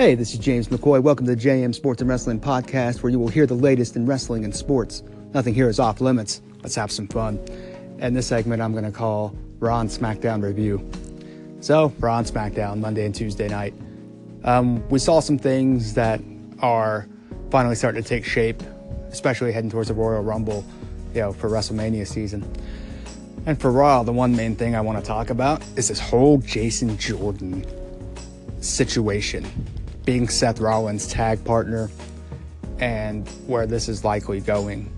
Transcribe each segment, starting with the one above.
Hey, this is James McCoy. Welcome to the JM Sports and Wrestling Podcast, where you will hear the latest in wrestling and sports. Nothing here is off limits. Let's have some fun. And this segment I'm going to call Raw SmackDown Review. So, Raw SmackDown, Monday and Tuesday night. Um, we saw some things that are finally starting to take shape, especially heading towards the Royal Rumble, you know, for WrestleMania season. And for Raw, the one main thing I want to talk about is this whole Jason Jordan situation being Seth Rollins' tag partner and where this is likely going.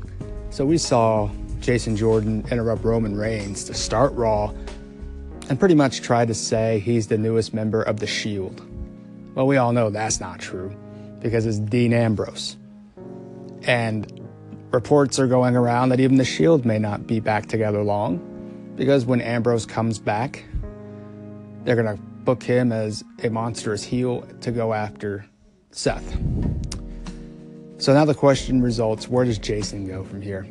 So we saw Jason Jordan interrupt Roman Reigns to start Raw and pretty much try to say he's the newest member of the Shield. Well, we all know that's not true because it's Dean Ambrose. And reports are going around that even the Shield may not be back together long because when Ambrose comes back, they're going to book him as a monstrous heel to go after Seth. So now the question results where does Jason go from here?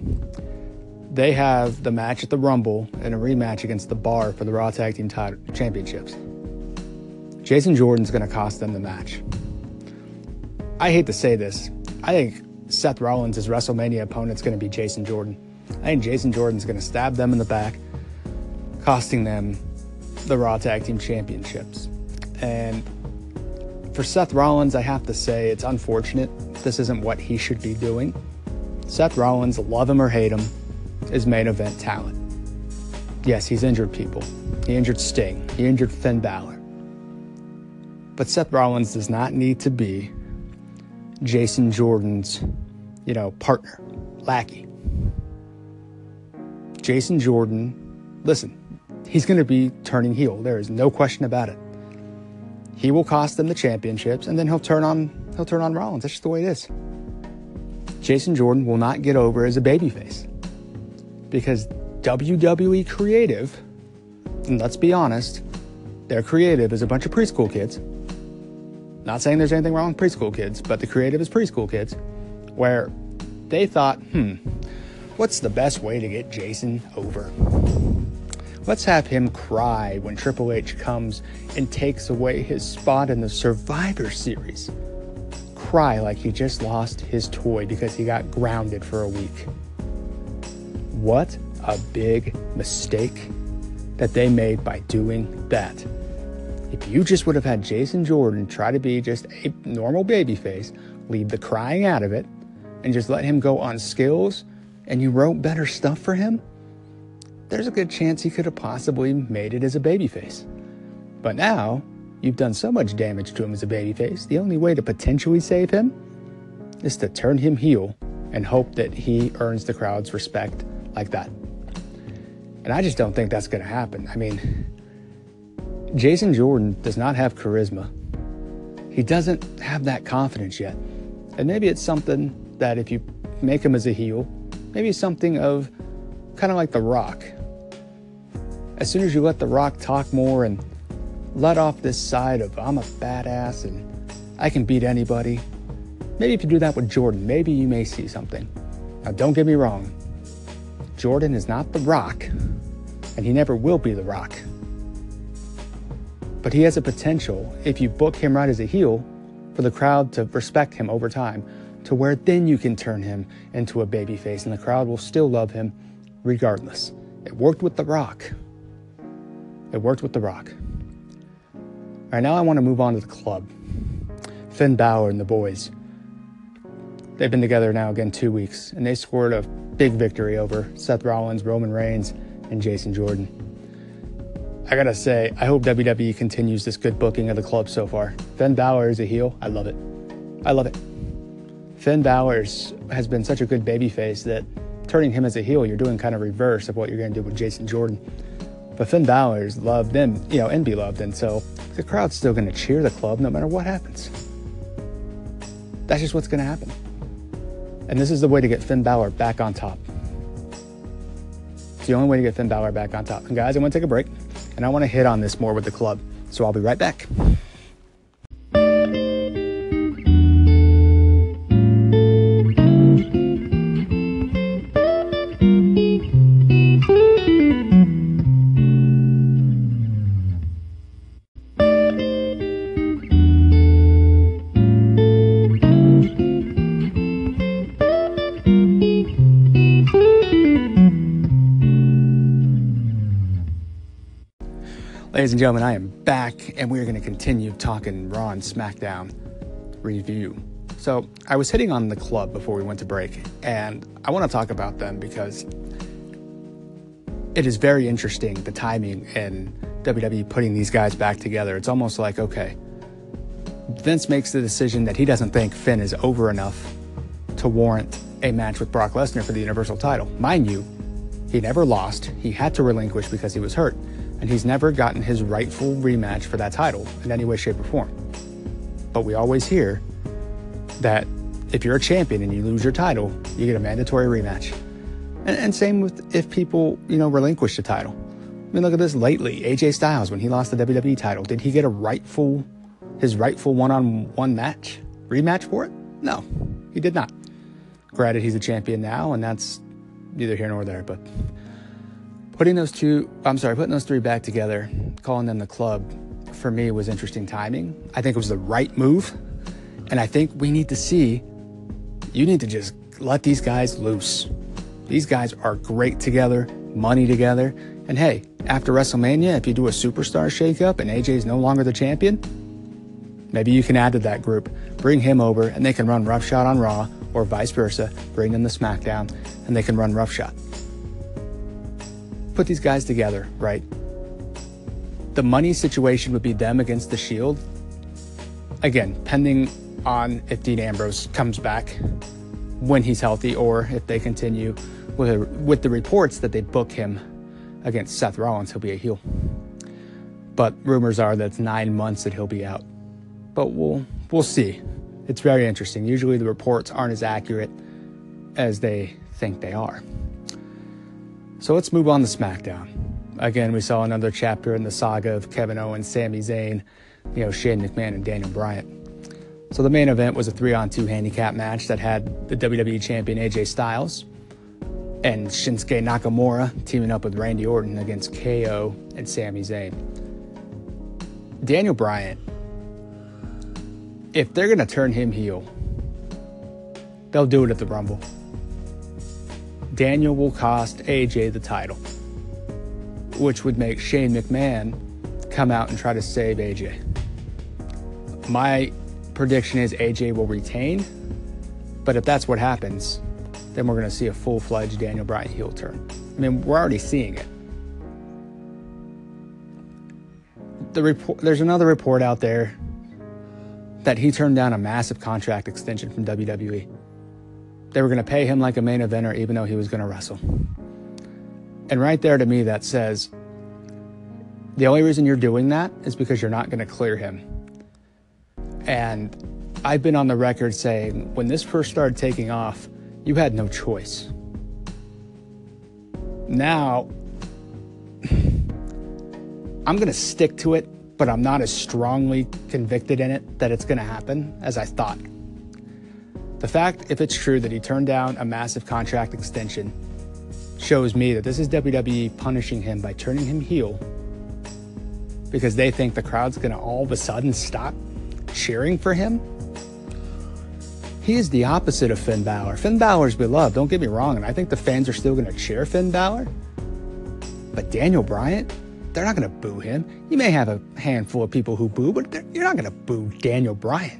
They have the match at the Rumble and a rematch against the Bar for the Raw Tag Team title, Championships. Jason Jordan's going to cost them the match. I hate to say this. I think Seth Rollins' WrestleMania opponent's going to be Jason Jordan. I think Jason Jordan's going to stab them in the back, costing them the Raw Tag Team Championships. And for Seth Rollins, I have to say it's unfortunate. This isn't what he should be doing. Seth Rollins, love him or hate him, is main event talent. Yes, he's injured people. He injured Sting. He injured Finn Balor. But Seth Rollins does not need to be Jason Jordan's, you know, partner, lackey. Jason Jordan, listen, he's going to be turning heel. There is no question about it. He will cost them the championships, and then he'll turn on he'll turn on Rollins. That's just the way it is. Jason Jordan will not get over as a babyface because WWE creative, and let's be honest, their creative is a bunch of preschool kids. Not saying there's anything wrong with preschool kids, but the creative is preschool kids, where they thought, hmm, what's the best way to get Jason over? Let's have him cry when Triple H comes and takes away his spot in the Survivor Series. Cry like he just lost his toy because he got grounded for a week. What a big mistake that they made by doing that. If you just would have had Jason Jordan try to be just a normal babyface, leave the crying out of it, and just let him go on skills, and you wrote better stuff for him, there's a good chance he could have possibly made it as a babyface. But now, you've done so much damage to him as a babyface, the only way to potentially save him is to turn him heel and hope that he earns the crowd's respect like that. And I just don't think that's going to happen. I mean, Jason Jordan does not have charisma. He doesn't have that confidence yet. And maybe it's something that if you make him as a heel, maybe something of kind of like The Rock, as soon as you let The Rock talk more and let off this side of I'm a badass and I can beat anybody, maybe if you do that with Jordan, maybe you may see something. Now, don't get me wrong, Jordan is not The Rock, and he never will be The Rock. But he has a potential, if you book him right as a heel, for the crowd to respect him over time, to where then you can turn him into a babyface and the crowd will still love him regardless. It worked with The Rock. It worked with The Rock. All right, now I want to move on to the club. Finn Balor and the boys. They've been together now again two weeks, and they scored a big victory over Seth Rollins, Roman Reigns, and Jason Jordan. I gotta say, I hope WWE continues this good booking of the club so far. Finn Balor is a heel. I love it. I love it. Finn Balor has been such a good babyface that turning him as a heel, you're doing kind of reverse of what you're going to do with Jason Jordan. But Finn Balor's loved and you know and be loved, and so the crowd's still going to cheer the club no matter what happens. That's just what's going to happen. And this is the way to get Finn Balor back on top. It's the only way to get Finn Balor back on top. And guys, I want to take a break, and I want to hit on this more with the club. So I'll be right back. Ladies and gentlemen, I am back and we're going to continue talking Raw and SmackDown review. So, I was hitting on the club before we went to break, and I want to talk about them because it is very interesting the timing and WWE putting these guys back together. It's almost like, okay, Vince makes the decision that he doesn't think Finn is over enough to warrant a match with Brock Lesnar for the Universal title. Mind you, he never lost, he had to relinquish because he was hurt and he's never gotten his rightful rematch for that title in any way, shape, or form. But we always hear that if you're a champion and you lose your title, you get a mandatory rematch. And, and same with if people, you know, relinquish the title. I mean, look at this lately. AJ Styles, when he lost the WWE title, did he get a rightful, his rightful one-on-one match, rematch for it? No, he did not. Granted, he's a champion now, and that's neither here nor there, but putting those two, I'm sorry, putting those three back together, calling them the club, for me was interesting timing. I think it was the right move. And I think we need to see, you need to just let these guys loose. These guys are great together, money together. And hey, after WrestleMania, if you do a superstar shakeup and AJ is no longer the champion, maybe you can add to that group. Bring him over and they can run roughshod on Raw or vice versa. Bring them to SmackDown and they can run roughshod put these guys together, right? The money situation would be them against the Shield. Again, pending on if Dean Ambrose comes back when he's healthy or if they continue with, with the reports that they book him against Seth Rollins, he'll be a heel. But rumors are that it's nine months that he'll be out. But we'll we'll see. It's very interesting. Usually the reports aren't as accurate as they think they are. So let's move on to SmackDown. Again, we saw another chapter in the saga of Kevin Owens, Sami Zayn, you know, Shane McMahon, and Daniel Bryan. So the main event was a three on two handicap match that had the WWE champion AJ Styles and Shinsuke Nakamura teaming up with Randy Orton against KO and Sami Zayn. Daniel Bryan, if they're to turn him heel, they'll do it at the Rumble. Daniel will cost AJ the title, which would make Shane McMahon come out and try to save AJ. My prediction is AJ will retain, but if that's what happens, then we're going to see a full fledged Daniel Bryan heel turn. I mean, we're already seeing it. The report, there's another report out there that he turned down a massive contract extension from WWE. They were going to pay him like a main eventer, even though he was going to wrestle. And right there to me, that says the only reason you're doing that is because you're not going to clear him. And I've been on the record saying when this first started taking off, you had no choice. Now, I'm going to stick to it, but I'm not as strongly convicted in it that it's going to happen as I thought. The fact, if it's true, that he turned down a massive contract extension shows me that this is WWE punishing him by turning him heel because they think the crowd's going to all of a sudden stop cheering for him. He is the opposite of Finn Balor. Finn Balor's beloved, don't get me wrong, and I think the fans are still going to cheer Finn Balor. But Daniel Bryan, they're not going to boo him. You may have a handful of people who boo, but you're not going to boo Daniel Bryan.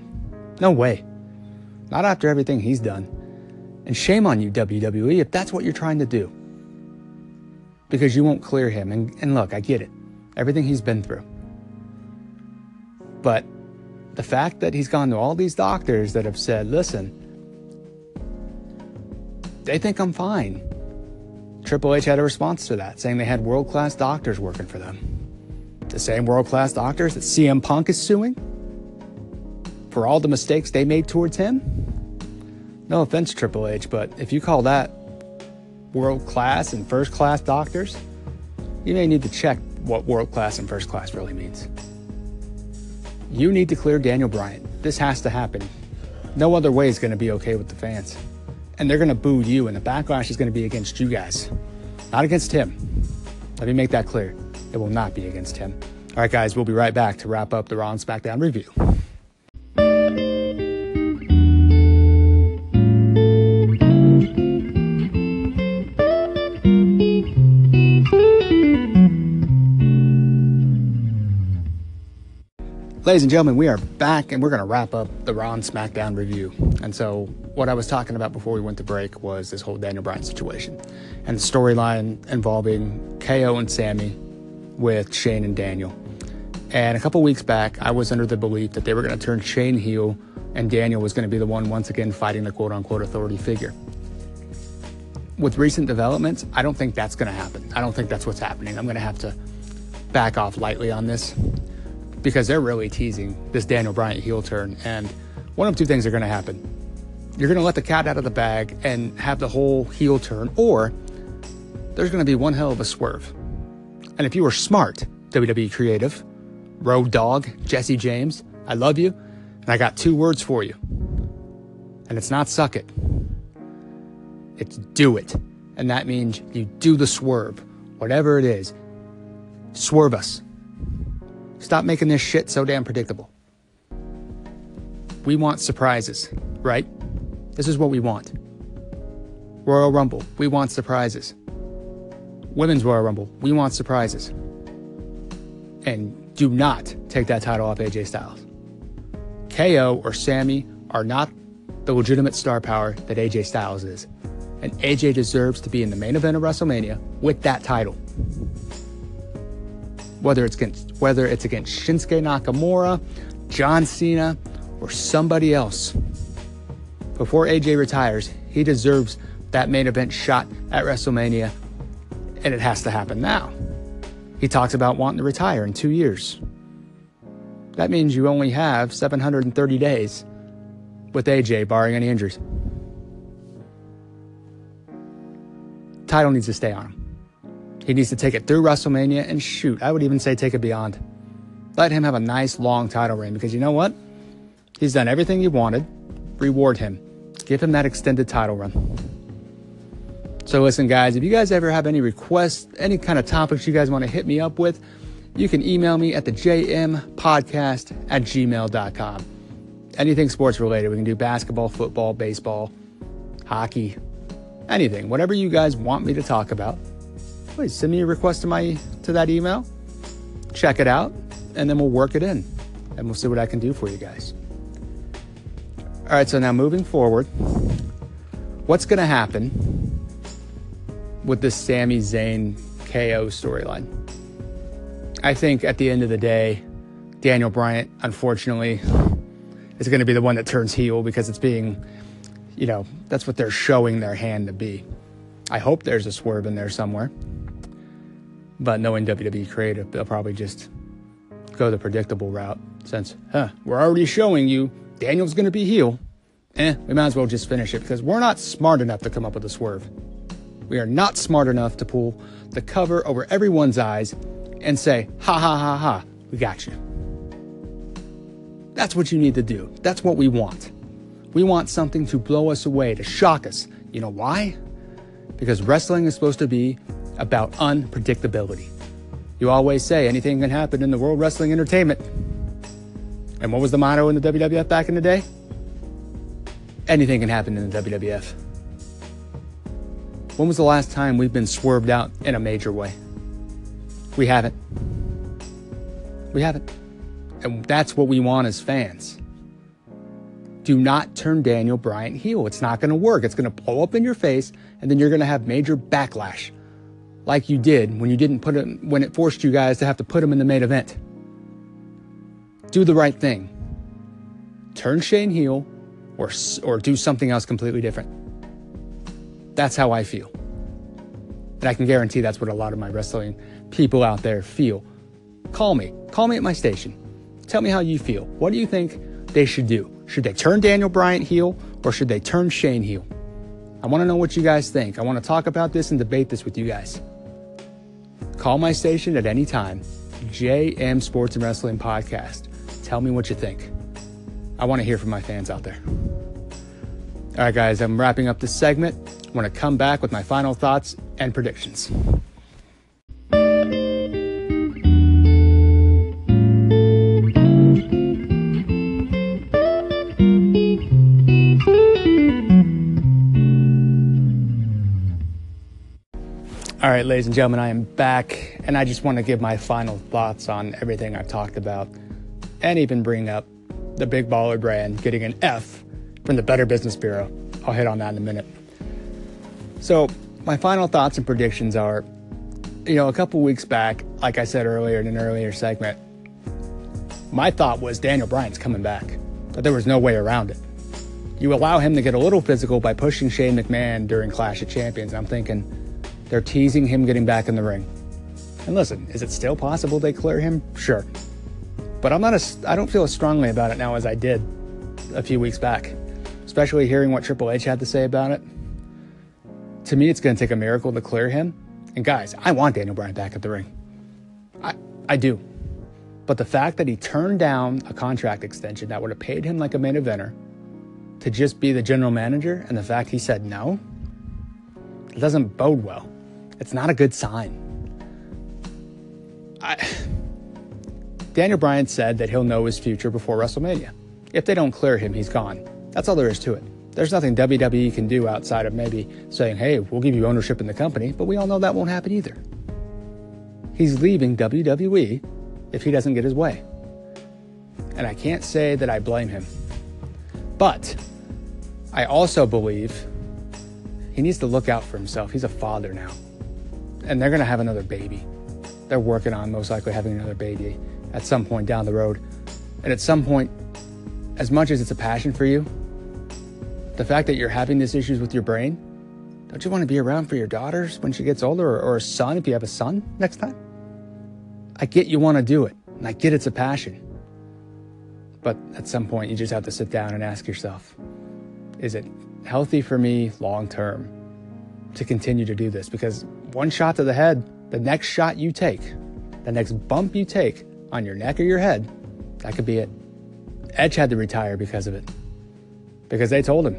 No way. Not after everything he's done. And shame on you, WWE, if that's what you're trying to do. Because you won't clear him. And, and look, I get it. Everything he's been through. But the fact that he's gone to all these doctors that have said, listen, they think I'm fine. Triple H had a response to that, saying they had world class doctors working for them. The same world class doctors that CM Punk is suing for all the mistakes they made towards him. No offense, Triple H, but if you call that world class and first class doctors, you may need to check what world class and first class really means. You need to clear Daniel Bryan. This has to happen. No other way is going to be okay with the fans. And they're going to boo you, and the backlash is going to be against you guys, not against him. Let me make that clear. It will not be against him. All right, guys, we'll be right back to wrap up the Raw and SmackDown review. Ladies and gentlemen, we are back and we're going to wrap up the Raw and SmackDown review. And so, what I was talking about before we went to break was this whole Daniel Bryan situation and the storyline involving KO and Sami with Shane and Daniel. And a couple weeks back, I was under the belief that they were going to turn Shane heel and Daniel was going to be the one once again fighting the quote unquote authority figure. With recent developments, I don't think that's going to happen. I don't think that's what's happening. I'm going to have to back off lightly on this because they're really teasing this Daniel Bryan heel turn. And one of two things are going to happen. You're going to let the cat out of the bag and have the whole heel turn, or there's going to be one hell of a swerve. And if you were smart, WWE creative, Road Dogg, Jesse James, I love you, and I got two words for you. And it's not suck it, it's do it. And that means you do the swerve, whatever it is. Swerve us. Stop making this shit so damn predictable. We want surprises, right? This is what we want. Royal Rumble, we want surprises. Women's Royal Rumble, we want surprises. And do not take that title off AJ Styles. KO or Sami are not the legitimate star power that AJ Styles is. And AJ deserves to be in the main event of WrestleMania with that title whether it's against whether it's against Shinsuke Nakamura, John Cena, or somebody else. Before AJ retires, he deserves that main event shot at WrestleMania, and it has to happen now. He talks about wanting to retire in two years. That means you only have 730 days with AJ, barring any injuries. Title needs to stay on him. He needs to take it through WrestleMania and shoot, I would even say take it beyond. Let him have a nice long title reign because you know what? He's done everything he wanted. Reward him. Give him that extended title run. So listen, guys, if you guys ever have any requests, any kind of topics you guys want to hit me up with, you can email me at the jmpodcast at gmail.com. Anything sports related. We can do basketball, football, baseball, hockey, anything. Whatever you guys want me to talk about please send me a request to my to that email. Check it out, and then we'll work it in, and we'll see what I can do for you guys. All right, so now moving forward, what's going to happen with this Sami Zayn KO storyline? I think at the end of the day, Daniel Bryan, unfortunately, is going to be the one that turns heel because it's being, you know, that's what they're showing their hand to be. I hope there's a swerve in there somewhere. But knowing WWE creative, they'll probably just go the predictable route since, huh, we're already showing you Daniel's going to be heel. Eh, we might as well just finish it because we're not smart enough to come up with a swerve. We are not smart enough to pull the cover over everyone's eyes and say, ha ha ha ha, we got you. That's what you need to do. That's what we want. We want something to blow us away, to shock us. You know why? Because wrestling is supposed to be about unpredictability. You always say anything can happen in the World Wrestling Entertainment. And what was the motto in the WWF back in the day? Anything can happen in the WWF. When was the last time we've been swerved out in a major way? We haven't. We haven't. And that's what we want as fans. Do not turn Daniel Bryan heel. It's not going to work. It's going to blow up in your face, and then you're going to have major backlash like you did when you didn't put it when it forced you guys to have to put him in the main event. Do the right thing. Turn Shane heel or or do something else completely different. That's how I feel. And I can guarantee that's what a lot of my wrestling people out there feel. Call me. Call me at my station. Tell me how you feel. What do you think they should do? Should they turn Daniel Bryan heel or should they turn Shane heel? I want to know what you guys think. I want to talk about this and debate this with you guys. Call my station at any time, JM Sports and Wrestling Podcast. Tell me what you think. I want to hear from my fans out there. All right, guys, I'm wrapping up this segment. I want to come back with my final thoughts and predictions. Right, ladies and gentlemen, I am back, and I just want to give my final thoughts on everything I've talked about and even bring up the Big Baller brand getting an F from the Better Business Bureau. I'll hit on that in a minute. So, my final thoughts and predictions are you know, a couple weeks back, like I said earlier in an earlier segment, my thought was Daniel Bryan's coming back, but there was no way around it. You allow him to get a little physical by pushing Shane McMahon during Clash of Champions. I'm thinking they're teasing him getting back in the ring. And listen, is it still possible they clear him? Sure. But I'm not as I don't feel as strongly about it now as I did a few weeks back, especially hearing what Triple H had to say about it. To me, it's going to take a miracle to clear him. And guys, I want Daniel Bryan back at the ring. I, I do. But the fact that he turned down a contract extension that would have paid him like a main eventer to just be the general manager, and the fact he said no, it doesn't bode well. It's not a good sign. I, Daniel Bryan said that he'll know his future before WrestleMania. If they don't clear him, he's gone. That's all there is to it. There's nothing WWE can do outside of maybe saying, hey, we'll give you ownership in the company, but we all know that won't happen either. He's leaving WWE if he doesn't get his way. And I can't say that I blame him. But I also believe he needs to look out for himself. He's a father now. And they're going to have another baby. They're working on most likely having another baby at some point down the road. And at some point, as much as it's a passion for you, the fact that you're having these issues with your brain, don't you want to be around for your daughters when she gets older or, or a son if you have a son next time? I get you want to do it, and I get it's a passion. But at some point, you just have to sit down and ask yourself is it healthy for me long term to continue to do this? Because one shot to the head, the next shot you take, the next bump you take on your neck or your head, that could be it. Edge had to retire because of it because they told him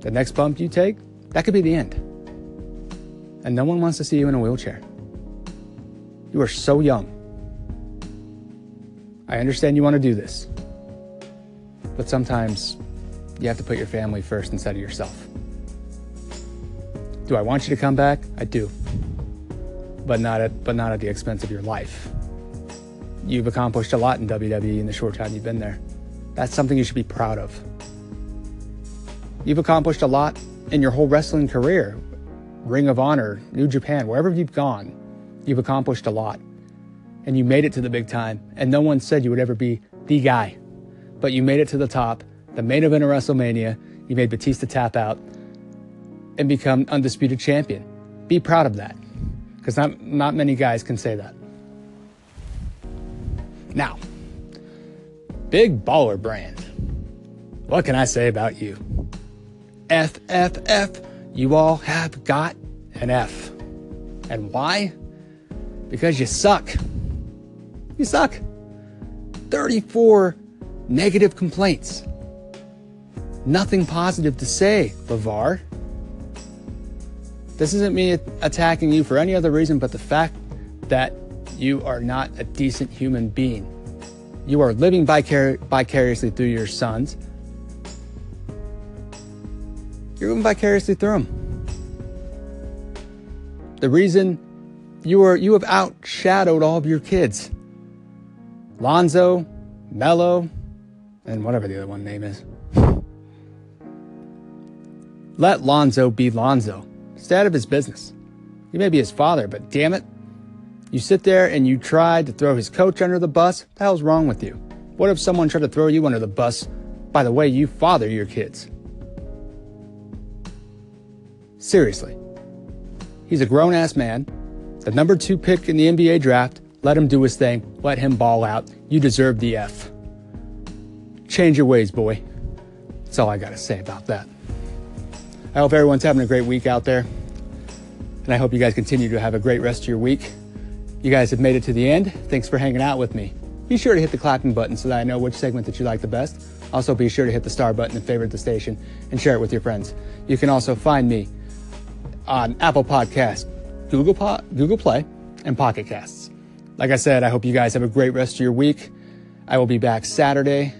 the next bump you take, that could be the end. And no one wants to see you in a wheelchair. You are so young. I understand you want to do this, but sometimes you have to put your family first instead of yourself. Do I want you to come back? I do. But not at but not at the expense of your life. You've accomplished a lot in WWE in the short time you've been there. That's something you should be proud of. You've accomplished a lot in your whole wrestling career. Ring of Honor, New Japan, wherever you've gone, you've accomplished a lot. And you made it to the big time. And no one said you would ever be the guy. But you made it to the top, the main event of WrestleMania. You made Batista tap out and become undisputed champion. Be proud of that. Because not, not many guys can say that. Now, big baller brand. What can I say about you? F, F, F. You all have got an F. And why? Because you suck. You suck. 34 negative complaints. Nothing positive to say, LaVar. This isn't me attacking you for any other reason but the fact that you are not a decent human being. You are living vicar- vicariously through your sons you're going vicariously through them. The reason you are you have outshadowed all of your kids. Lonzo, Melo, and whatever the other one name is. Let Lonzo be Lonzo. Stay out of his business. You may be his father, but damn it. You sit there and you try to throw his coach under the bus. What the hell's wrong with you? What if someone tried to throw you under the bus by the way you father your kids? Seriously. He's a grown ass man. The number two pick in the NBA draft. Let him do his thing. Let him ball out. You deserve the F. Change your ways, boy. That's all I got to say about that. I hope everyone's having a great week out there. And I hope you guys continue to have a great rest of your week. You guys have made it to the end. Thanks for hanging out with me. Be sure to hit the clapping button so that I know which segment that you like the best. Also, be sure to hit the star button and favorite the station and share it with your friends. You can also find me on Apple Podcasts, Google, po- Google Play, and Pocket Casts. Like I said, I hope you guys have a great rest of your week. I will be back Saturday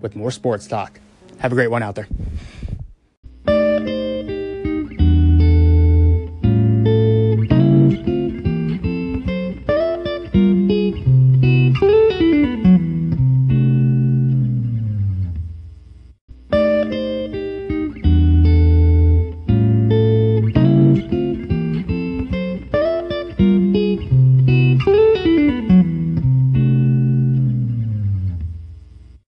with more sports talk. Have a great one out there.